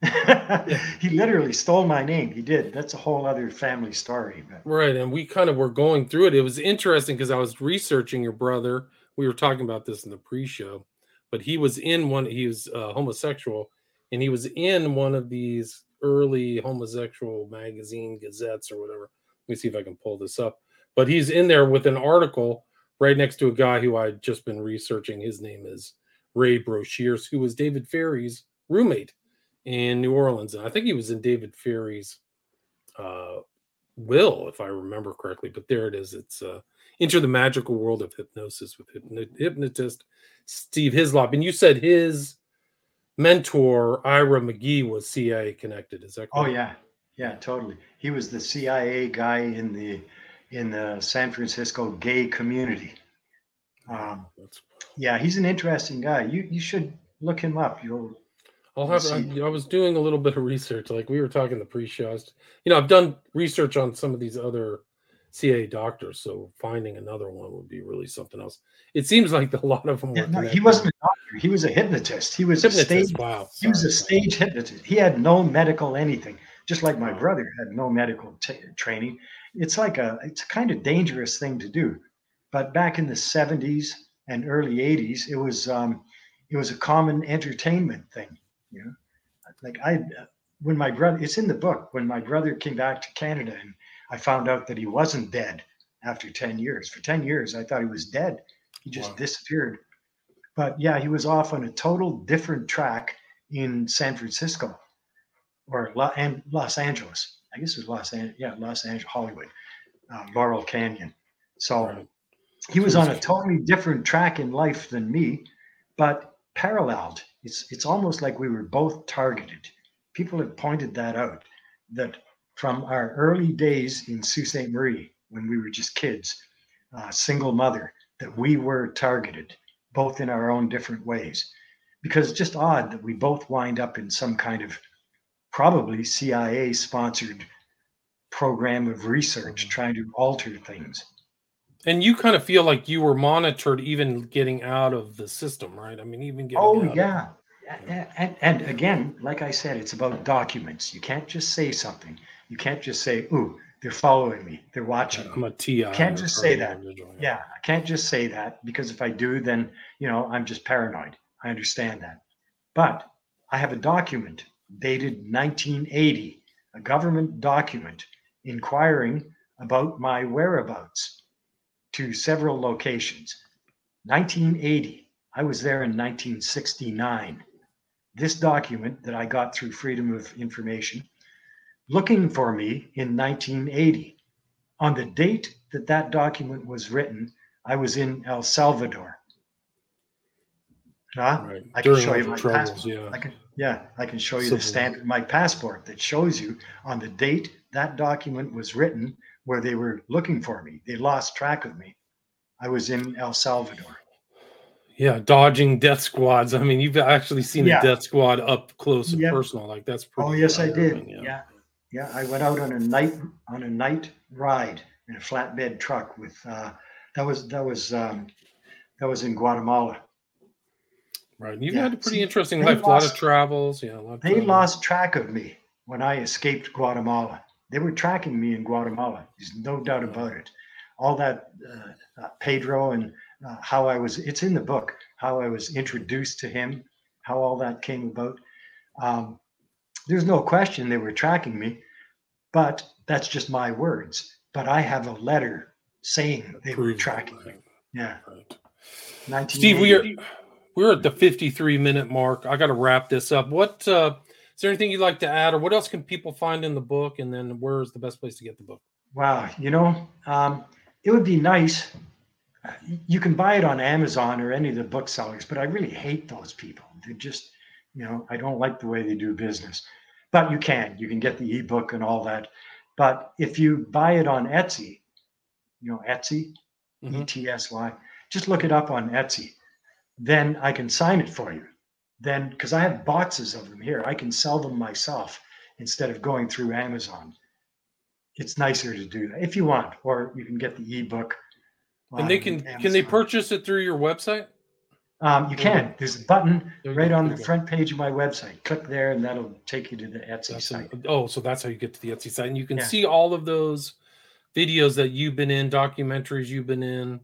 he literally stole my name. He did. That's a whole other family story. But Right, and we kind of were going through it. It was interesting because I was researching your brother. We were talking about this in the pre-show, but he was in one. He was uh, homosexual, and he was in one of these early homosexual magazine gazettes or whatever. Let me see if I can pull this up. But he's in there with an article right next to a guy who I'd just been researching. His name is Ray Broshears, who was David Ferrie's roommate in New Orleans, and I think he was in David Ferrie's uh, will, if I remember correctly. But there it is. It's uh, Enter the Magical World of Hypnosis with hypnotist Steve Hislop. And you said his mentor, Ira McGee, was CIA connected. Is that oh, correct? Oh, yeah. Yeah, totally. He was the CIA guy in the in the San Francisco gay community. Um, yeah, he's an interesting guy. You you should look him up. You'll I'll have. I, I, was doing a little bit of research, like we were talking the pre-shows. You know, I've done research on some of these other CA doctors, so finding another one would be really something else. It seems like a lot of them. Yeah, no, he wasn't a doctor. He was a hypnotist. He was hypnotist. a stage. Wow. He was a stage hypnotist. He had no medical anything. Just like my wow. brother had no medical t- training. It's like a. It's a kind of dangerous thing to do. But back in the '70s and early '80s, it was. Um, it was a common entertainment thing you know, like I, when my brother, it's in the book. When my brother came back to Canada and I found out that he wasn't dead after 10 years. For 10 years, I thought he was dead. He just wow. disappeared. But yeah, he was off on a total different track in San Francisco or and Los Angeles. I guess it was Los Angeles. Yeah, Los Angeles, Hollywood, uh, Laurel Canyon. So right. he was on a totally different track in life than me, but paralleled it's it's almost like we were both targeted. People have pointed that out that from our early days in Sault Ste. Marie, when we were just kids, uh, single mother, that we were targeted, both in our own different ways. Because it's just odd that we both wind up in some kind of probably CIA sponsored program of research mm-hmm. trying to alter things. And you kind of feel like you were monitored even getting out of the system, right? I mean, even getting Oh yeah. And, and again, like I said, it's about documents. You can't just say something. You can't just say, "Ooh, they're following me. They're watching." I'm a TI. Can't just say that. Yeah, I can't just say that because if I do, then you know I'm just paranoid. I understand that, but I have a document dated 1980, a government document inquiring about my whereabouts to several locations. 1980. I was there in 1969. This document that I got through Freedom of Information, looking for me in 1980. On the date that that document was written, I was in El Salvador. Huh? Right. I can show you my passport. Yeah. I can, yeah, I can show you Civil. the stamp of my passport that shows you on the date that document was written where they were looking for me. They lost track of me. I was in El Salvador. Yeah, dodging death squads. I mean, you've actually seen yeah. a death squad up close and yep. personal. Like that's pretty. Oh yes, I did. Yeah. yeah, yeah. I went out on a night on a night ride in a flatbed truck with. Uh, that was that was um, that was in Guatemala. Right. You've yeah. had a pretty See, interesting life. Lost, a lot of travels. Yeah. a lot they travels. lost track of me when I escaped Guatemala. They were tracking me in Guatemala. There's no doubt about it. All that uh, uh, Pedro and uh, how I was, it's in the book, how I was introduced to him, how all that came about. Um, there's no question they were tracking me, but that's just my words. But I have a letter saying they were tracking me. Yeah. Right. Steve, we are we're at the 53 minute mark. I got to wrap this up. What uh, is there anything you'd like to add, or what else can people find in the book? And then where's the best place to get the book? Wow, you know, um, it would be nice you can buy it on Amazon or any of the booksellers, but I really hate those people. They're just, you know, I don't like the way they do business. But you can, you can get the ebook and all that. But if you buy it on Etsy, you know, Etsy, mm-hmm. E T S Y, just look it up on Etsy. Then I can sign it for you. Then, because I have boxes of them here, I can sell them myself instead of going through Amazon. It's nicer to do that if you want, or you can get the ebook and they can Amazon. can they purchase it through your website? Um, you can. There's a button right on the front page of my website. Click there, and that'll take you to the Etsy that's site. A, oh, so that's how you get to the Etsy site, and you can yeah. see all of those videos that you've been in, documentaries you've been in,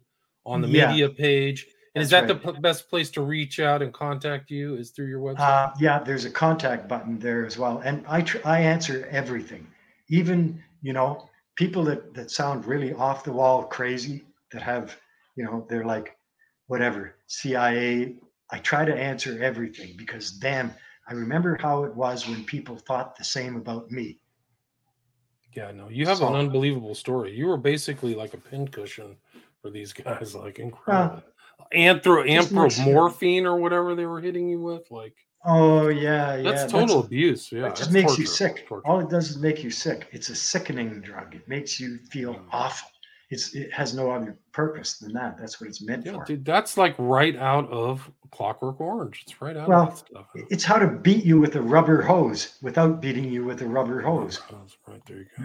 on the yeah. media page. And is that right. the p- best place to reach out and contact you? Is through your website? Uh, yeah, there's a contact button there as well, and I tr- I answer everything, even you know people that that sound really off the wall crazy that have, you know, they're like, whatever, CIA. I try to answer everything because damn, I remember how it was when people thought the same about me. Yeah, no, you have So- an unbelievable story. You were basically like a pincushion for these guys, like incredible. Anthro anthropomorphine or whatever they were hitting you with, like Oh yeah, yeah. that's total abuse. Yeah, It just that's makes you sick. torture. All it does is make you sick. It's a sickening drug. It makes you feel Mm. awful. It's it has no other purpose than that. That's what it's meant Yeah, for. dude, that's like right out of Clockwork Orange. It's right out Well, of that stuff. It's how to beat you with a rubber hose without beating you with a rubber hose. That's Right there you go.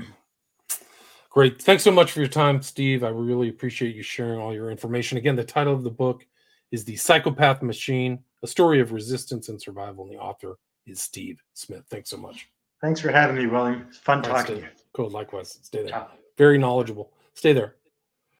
Great. Thanks so much for your time, Steve. I really appreciate you sharing all your information. Again, the title of the book is The Psychopath Machine, a story of resistance and survival. And the author is Steve Smith. Thanks so much. Thanks for having me, William. It's fun talking to you. Cool. Likewise. Stay there. Ciao. Very knowledgeable. Stay there.